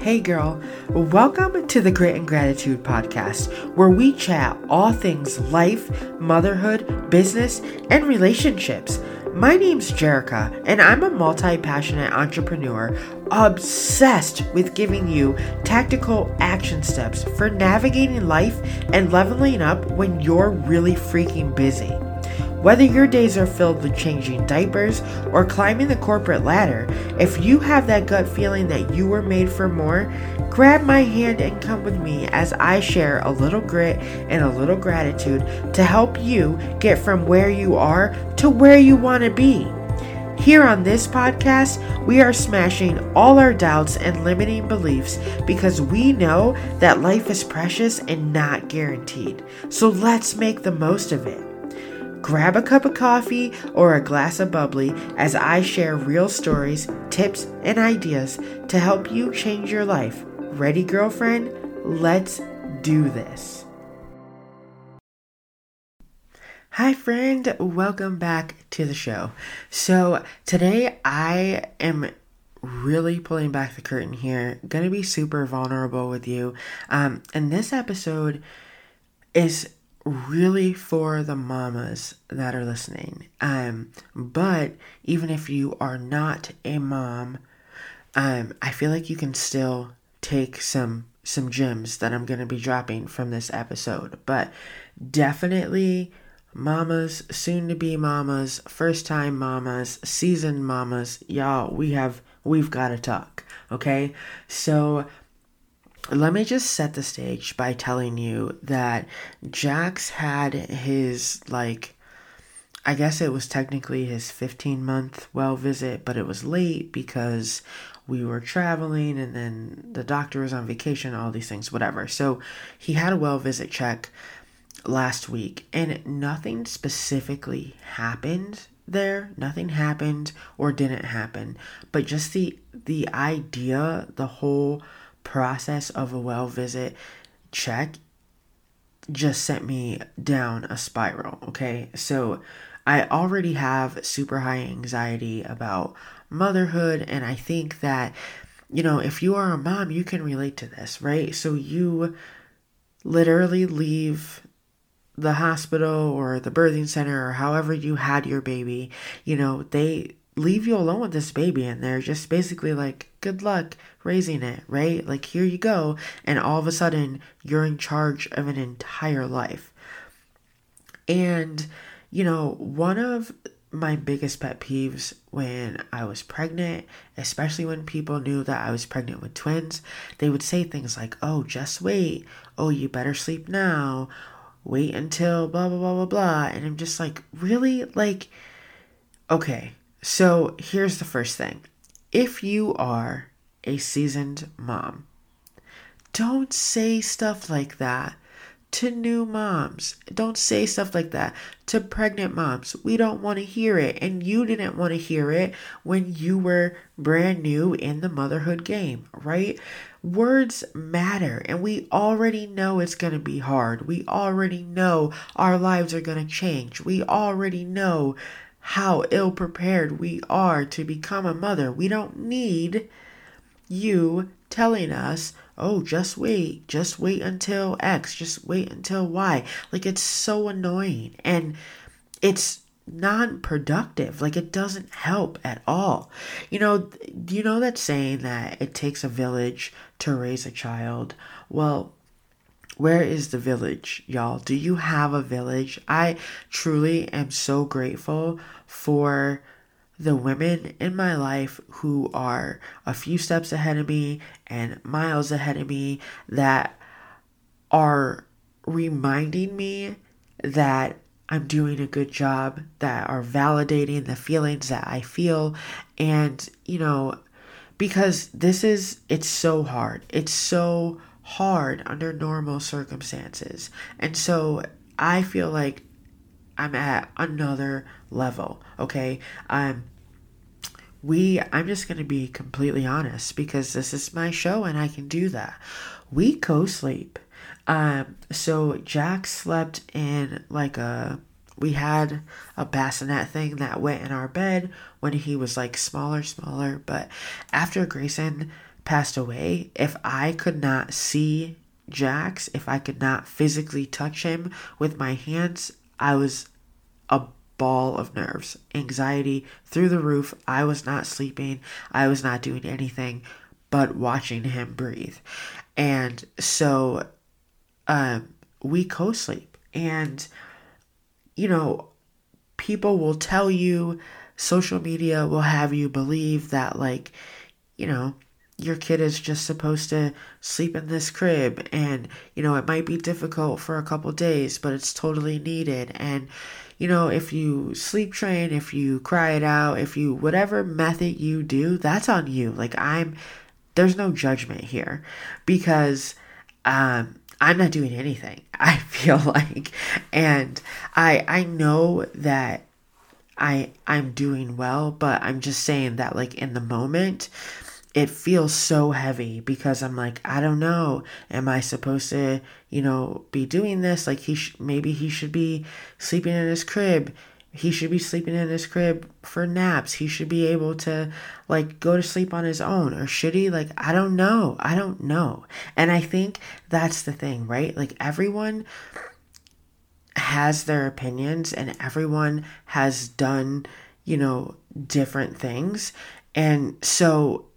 Hey girl, welcome to the Grit and Gratitude podcast, where we chat all things life, motherhood, business, and relationships. My name's Jerica, and I'm a multi passionate entrepreneur obsessed with giving you tactical action steps for navigating life and leveling up when you're really freaking busy. Whether your days are filled with changing diapers or climbing the corporate ladder, if you have that gut feeling that you were made for more, grab my hand and come with me as I share a little grit and a little gratitude to help you get from where you are to where you want to be. Here on this podcast, we are smashing all our doubts and limiting beliefs because we know that life is precious and not guaranteed. So let's make the most of it. Grab a cup of coffee or a glass of bubbly as I share real stories, tips, and ideas to help you change your life. Ready, girlfriend? Let's do this. Hi, friend. Welcome back to the show. So, today I am really pulling back the curtain here. Gonna be super vulnerable with you. Um, and this episode is really for the mamas that are listening. Um, but even if you are not a mom, um, I feel like you can still take some some gems that I'm gonna be dropping from this episode. But definitely mamas, soon to be mamas, first time mamas, seasoned mamas, y'all, we have we've gotta talk. Okay? So let me just set the stage by telling you that Jax had his, like, I guess it was technically his 15 month well visit, but it was late because we were traveling and then the doctor was on vacation, all these things, whatever. So he had a well visit check last week and nothing specifically happened there nothing happened or didn't happen but just the the idea the whole process of a well visit check just sent me down a spiral, okay? So I already have super high anxiety about motherhood, and I think that, you know, if you are a mom, you can relate to this, right? So you literally leave the hospital or the birthing center or however you had your baby, you know, they leave you alone with this baby and they're just basically like good luck raising it right like here you go and all of a sudden you're in charge of an entire life and you know one of my biggest pet peeves when I was pregnant, especially when people knew that I was pregnant with twins, they would say things like, oh, just wait. Oh, you better sleep now. Wait until blah, blah, blah, blah, blah. And I'm just like, really? Like, okay, so here's the first thing if you are a seasoned mom, don't say stuff like that to new moms. Don't say stuff like that to pregnant moms. We don't want to hear it. And you didn't want to hear it when you were brand new in the motherhood game, right? Words matter, and we already know it's going to be hard. We already know our lives are going to change. We already know how ill prepared we are to become a mother. We don't need you telling us, oh, just wait, just wait until X, just wait until Y. Like, it's so annoying and it's non productive. Like, it doesn't help at all. You know, do you know that saying that it takes a village to raise a child? Well, where is the village, y'all? Do you have a village? I truly am so grateful for the women in my life who are a few steps ahead of me and miles ahead of me that are reminding me that I'm doing a good job, that are validating the feelings that I feel. And, you know, because this is, it's so hard. It's so hard under normal circumstances. And so I feel like I'm at another level, okay? Um we I'm just going to be completely honest because this is my show and I can do that. We co-sleep. Um so Jax slept in like a we had a bassinet thing that went in our bed when he was like smaller, smaller, but after Grayson passed away, if I could not see Jax, if I could not physically touch him with my hands, I was a ball of nerves, anxiety through the roof. I was not sleeping, I was not doing anything but watching him breathe. And so um, we co sleep. And, you know, people will tell you, social media will have you believe that, like, you know, your kid is just supposed to sleep in this crib and you know it might be difficult for a couple days but it's totally needed. And you know if you sleep train if you cry it out if you whatever method you do that's on you. Like i'm there's no judgment here because um i'm not doing anything i feel like. And i i know that i i'm doing well but i'm just saying that like in the moment it feels so heavy because I'm like, I don't know. Am I supposed to, you know, be doing this? Like, he sh- maybe he should be sleeping in his crib. He should be sleeping in his crib for naps. He should be able to, like, go to sleep on his own. Or should he? Like, I don't know. I don't know. And I think that's the thing, right? Like, everyone has their opinions and everyone has done, you know, different things. And so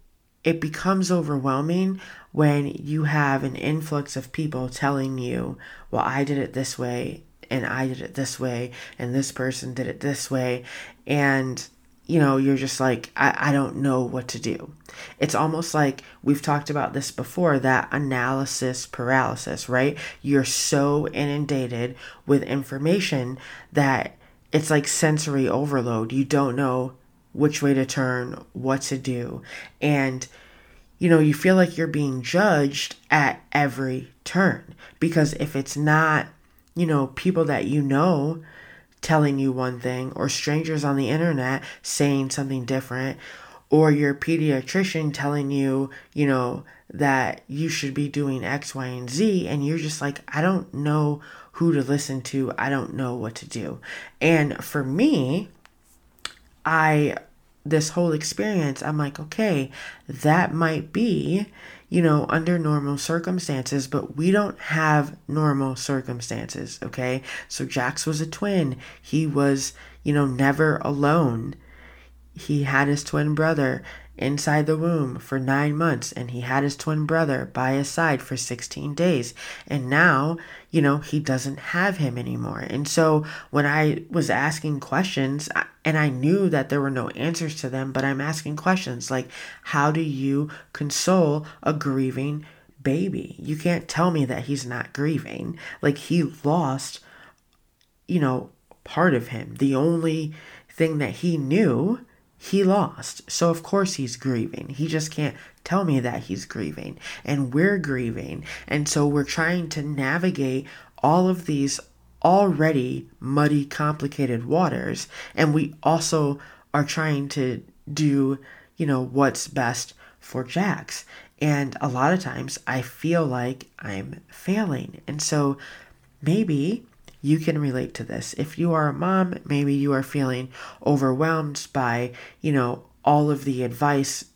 it becomes overwhelming when you have an influx of people telling you, well, I did it this way, and I did it this way, and this person did it this way. And, you know, you're just like, I, I don't know what to do. It's almost like we've talked about this before that analysis paralysis, right? You're so inundated with information that it's like sensory overload. You don't know which way to turn, what to do. And, you know, you feel like you're being judged at every turn. Because if it's not, you know, people that you know telling you one thing, or strangers on the internet saying something different, or your pediatrician telling you, you know, that you should be doing X, Y, and Z, and you're just like, I don't know who to listen to, I don't know what to do. And for me, I this whole experience, I'm like, okay, that might be, you know, under normal circumstances, but we don't have normal circumstances, okay? So Jax was a twin. He was, you know, never alone. He had his twin brother inside the womb for nine months, and he had his twin brother by his side for 16 days. And now, you know, he doesn't have him anymore. And so when I was asking questions, and I knew that there were no answers to them, but I'm asking questions like, how do you console a grieving baby? You can't tell me that he's not grieving. Like, he lost, you know, part of him. The only thing that he knew he lost. So, of course, he's grieving. He just can't tell me that he's grieving. And we're grieving. And so, we're trying to navigate all of these already muddy, complicated waters. And we also are trying to do, you know, what's best for Jax. And a lot of times I feel like I'm failing. And so, maybe you can relate to this. If you are a mom, maybe you are feeling overwhelmed by, you know, all of the advice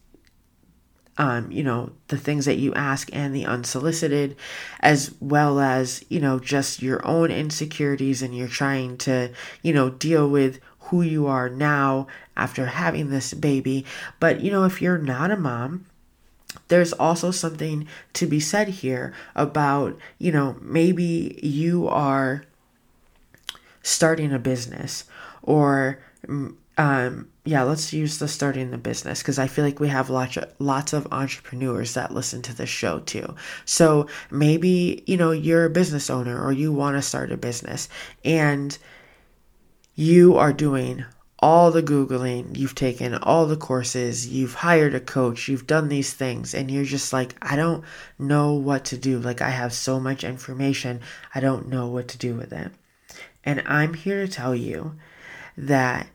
um, you know, the things that you ask and the unsolicited, as well as, you know, just your own insecurities and you're trying to, you know, deal with who you are now after having this baby. But, you know, if you're not a mom, there's also something to be said here about, you know, maybe you are starting a business or mm, um, yeah, let's use the starting the business because I feel like we have lots of, lots of entrepreneurs that listen to this show too. So maybe, you know, you're a business owner or you want to start a business and you are doing all the Googling, you've taken all the courses, you've hired a coach, you've done these things, and you're just like, I don't know what to do. Like, I have so much information, I don't know what to do with it. And I'm here to tell you that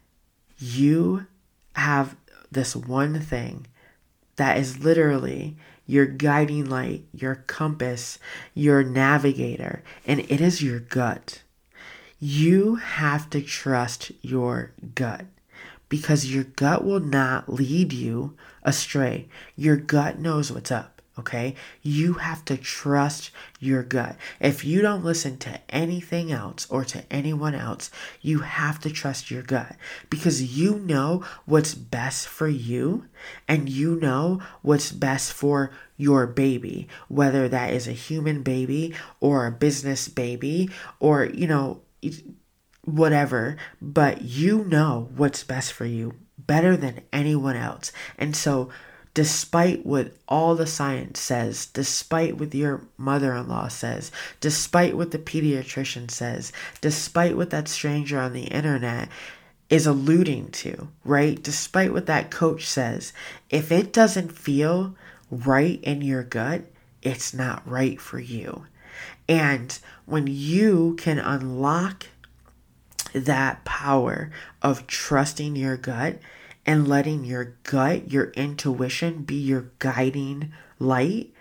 you have this one thing that is literally your guiding light, your compass, your navigator, and it is your gut. You have to trust your gut because your gut will not lead you astray. Your gut knows what's up. Okay, you have to trust your gut. If you don't listen to anything else or to anyone else, you have to trust your gut because you know what's best for you and you know what's best for your baby, whether that is a human baby or a business baby or, you know, whatever, but you know what's best for you better than anyone else. And so, despite what all the science says, despite what your mother in law says, despite what the pediatrician says, despite what that stranger on the internet is alluding to, right? Despite what that coach says, if it doesn't feel right in your gut, it's not right for you. And when you can unlock that power of trusting your gut and letting your gut, your intuition be your guiding light.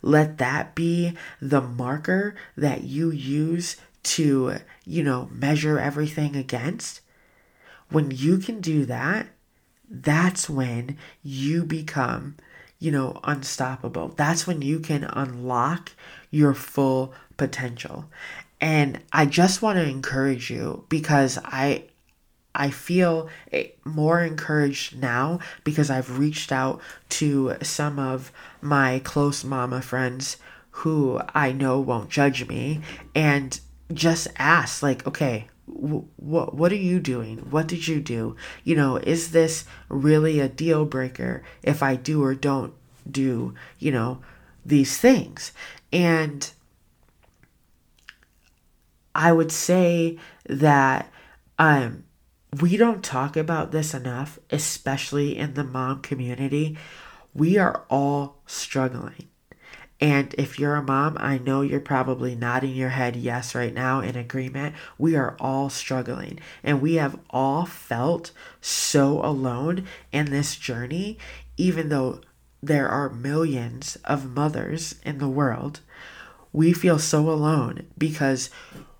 Let that be the marker that you use to, you know, measure everything against. When you can do that, that's when you become, you know, unstoppable. That's when you can unlock your full potential. And I just want to encourage you because I I feel more encouraged now because I've reached out to some of my close mama friends who I know won't judge me and just ask like okay what what are you doing? What did you do? You know is this really a deal breaker if I do or don't do you know these things? And I would say that um we don't talk about this enough, especially in the mom community. We are all struggling. And if you're a mom, I know you're probably nodding your head yes right now in agreement. We are all struggling. And we have all felt so alone in this journey, even though there are millions of mothers in the world. We feel so alone because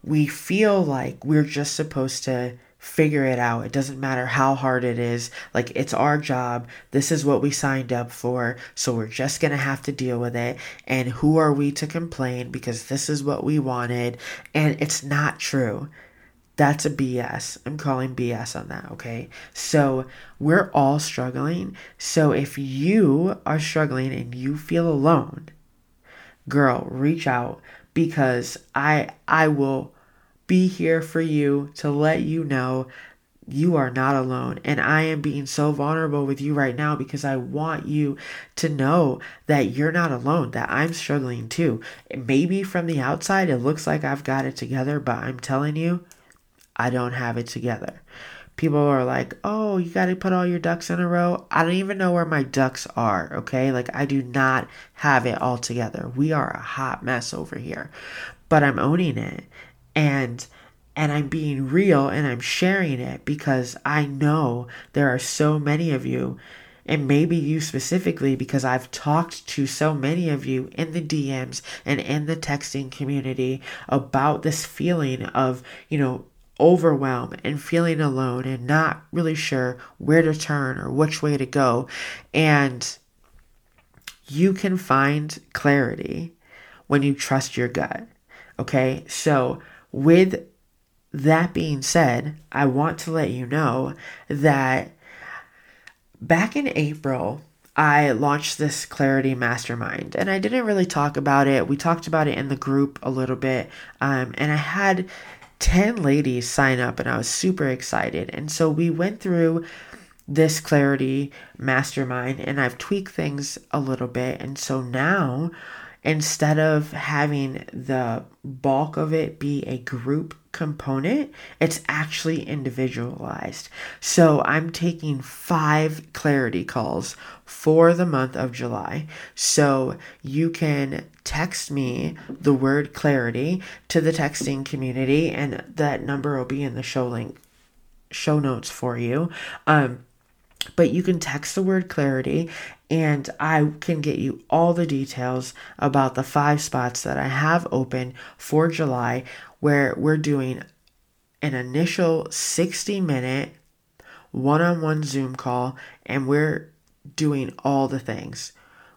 we feel like we're just supposed to figure it out. It doesn't matter how hard it is. Like, it's our job. This is what we signed up for. So we're just going to have to deal with it. And who are we to complain because this is what we wanted? And it's not true. That's a BS. I'm calling BS on that, okay? So we're all struggling. So if you are struggling and you feel alone, girl, reach out because I I will be here for you to let you know you are not alone. And I am being so vulnerable with you right now because I want you to know that you're not alone, that I'm struggling too. Maybe from the outside it looks like I've got it together, but I'm telling you, I don't have it together. People are like, oh, you got to put all your ducks in a row. I don't even know where my ducks are, okay? Like, I do not have it all together. We are a hot mess over here, but I'm owning it and and I'm being real and I'm sharing it because I know there are so many of you and maybe you specifically because I've talked to so many of you in the DMs and in the texting community about this feeling of, you know, overwhelm and feeling alone and not really sure where to turn or which way to go. And you can find clarity when you trust your gut. Okay? So, with that being said, I want to let you know that back in April, I launched this Clarity Mastermind, and I didn't really talk about it. We talked about it in the group a little bit, um, and I had 10 ladies sign up, and I was super excited. And so we went through this Clarity Mastermind, and I've tweaked things a little bit. And so now instead of having the bulk of it be a group component, it's actually individualized. So I'm taking five clarity calls for the month of July. So you can text me the word clarity to the texting community, and that number will be in the show link show notes for you. Um, but you can text the word clarity and I can get you all the details about the five spots that I have open for July where we're doing an initial 60 minute one on one Zoom call and we're doing all the things.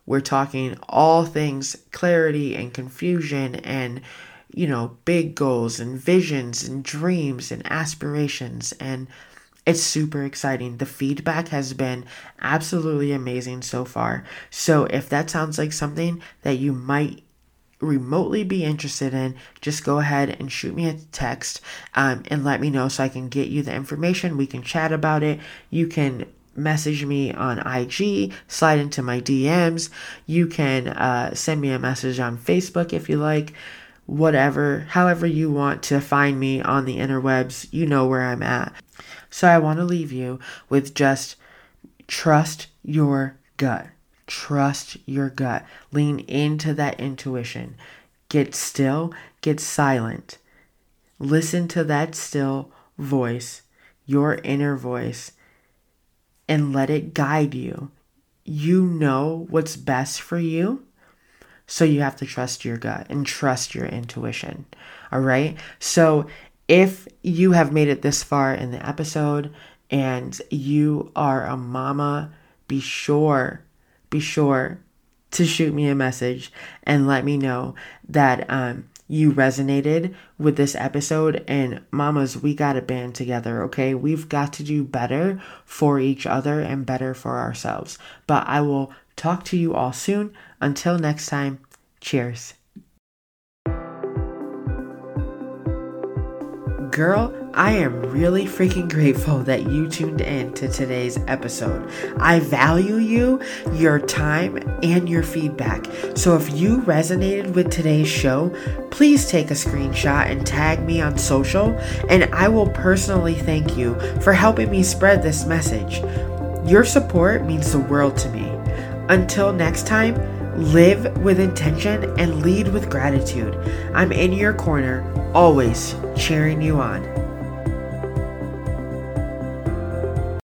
We're talking all things clarity and confusion and, you know, big goals and visions and dreams and aspirations. And it's super exciting. The feedback has been absolutely amazing so far. So if that sounds like something that you might remotely be interested in, just go ahead and shoot me a text um, and let me know so I can get you the information. We can chat about it. You can message me on IG, slide into my DMs. You can uh, send me a message on Facebook if you like. Whatever, however you want to find me on the interwebs, you know where I'm at. So I want to leave you with just trust your gut. Trust your gut. Lean into that intuition. Get still, get silent. Listen to that still voice, your inner voice, and let it guide you. You know what's best for you. So you have to trust your gut and trust your intuition. All right. So if you have made it this far in the episode and you are a mama, be sure be sure to shoot me a message and let me know that um, you resonated with this episode. And mamas, we got to band together, okay? We've got to do better for each other and better for ourselves. But I will talk to you all soon. Until next time, cheers. Girl, I am really freaking grateful that you tuned in to today's episode. I value you, your time, and your feedback. So if you resonated with today's show, please take a screenshot and tag me on social, and I will personally thank you for helping me spread this message. Your support means the world to me. Until next time, live with intention and lead with gratitude. I'm in your corner, always cheering you on.